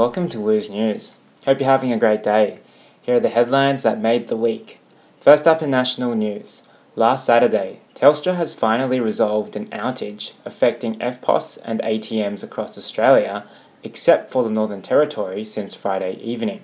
welcome to Woo's News. Hope you're having a great day. Here are the headlines that made the week. First up in national news. Last Saturday, Telstra has finally resolved an outage affecting EFTPOS and ATMs across Australia, except for the Northern Territory, since Friday evening.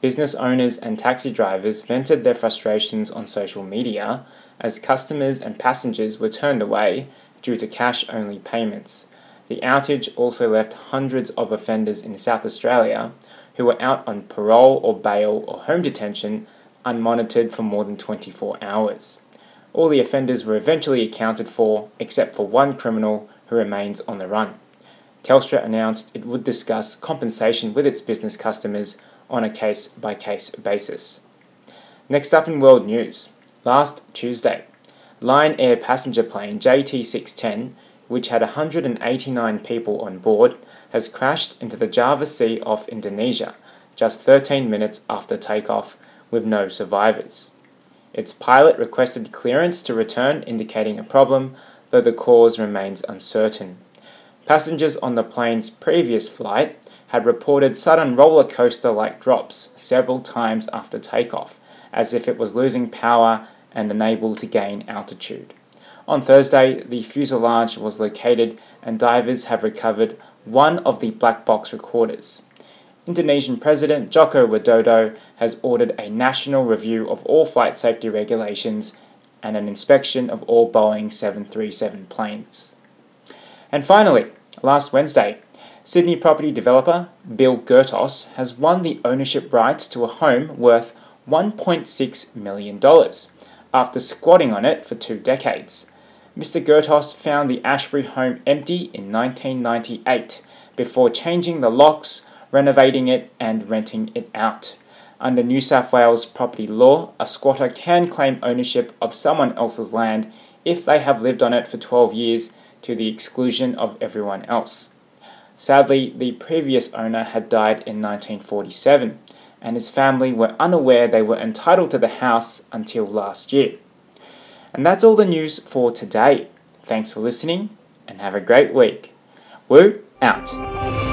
Business owners and taxi drivers vented their frustrations on social media as customers and passengers were turned away due to cash only payments. The outage also left hundreds of offenders in South Australia who were out on parole or bail or home detention unmonitored for more than 24 hours. All the offenders were eventually accounted for, except for one criminal who remains on the run. Telstra announced it would discuss compensation with its business customers on a case by case basis. Next up in world news. Last Tuesday, Lion Air passenger plane JT610 which had 189 people on board, has crashed into the Java Sea off Indonesia just 13 minutes after takeoff, with no survivors. Its pilot requested clearance to return, indicating a problem, though the cause remains uncertain. Passengers on the plane's previous flight had reported sudden roller coaster like drops several times after takeoff, as if it was losing power and unable to gain altitude. On Thursday, the fuselage was located and divers have recovered one of the black box recorders. Indonesian President Joko Widodo has ordered a national review of all flight safety regulations and an inspection of all Boeing 737 planes. And finally, last Wednesday, Sydney property developer Bill Gertos has won the ownership rights to a home worth $1.6 million after squatting on it for two decades. Mr. Gertos found the Ashbury home empty in 1998 before changing the locks, renovating it, and renting it out. Under New South Wales property law, a squatter can claim ownership of someone else's land if they have lived on it for 12 years to the exclusion of everyone else. Sadly, the previous owner had died in 1947, and his family were unaware they were entitled to the house until last year. And that's all the news for today. Thanks for listening and have a great week. Woo out!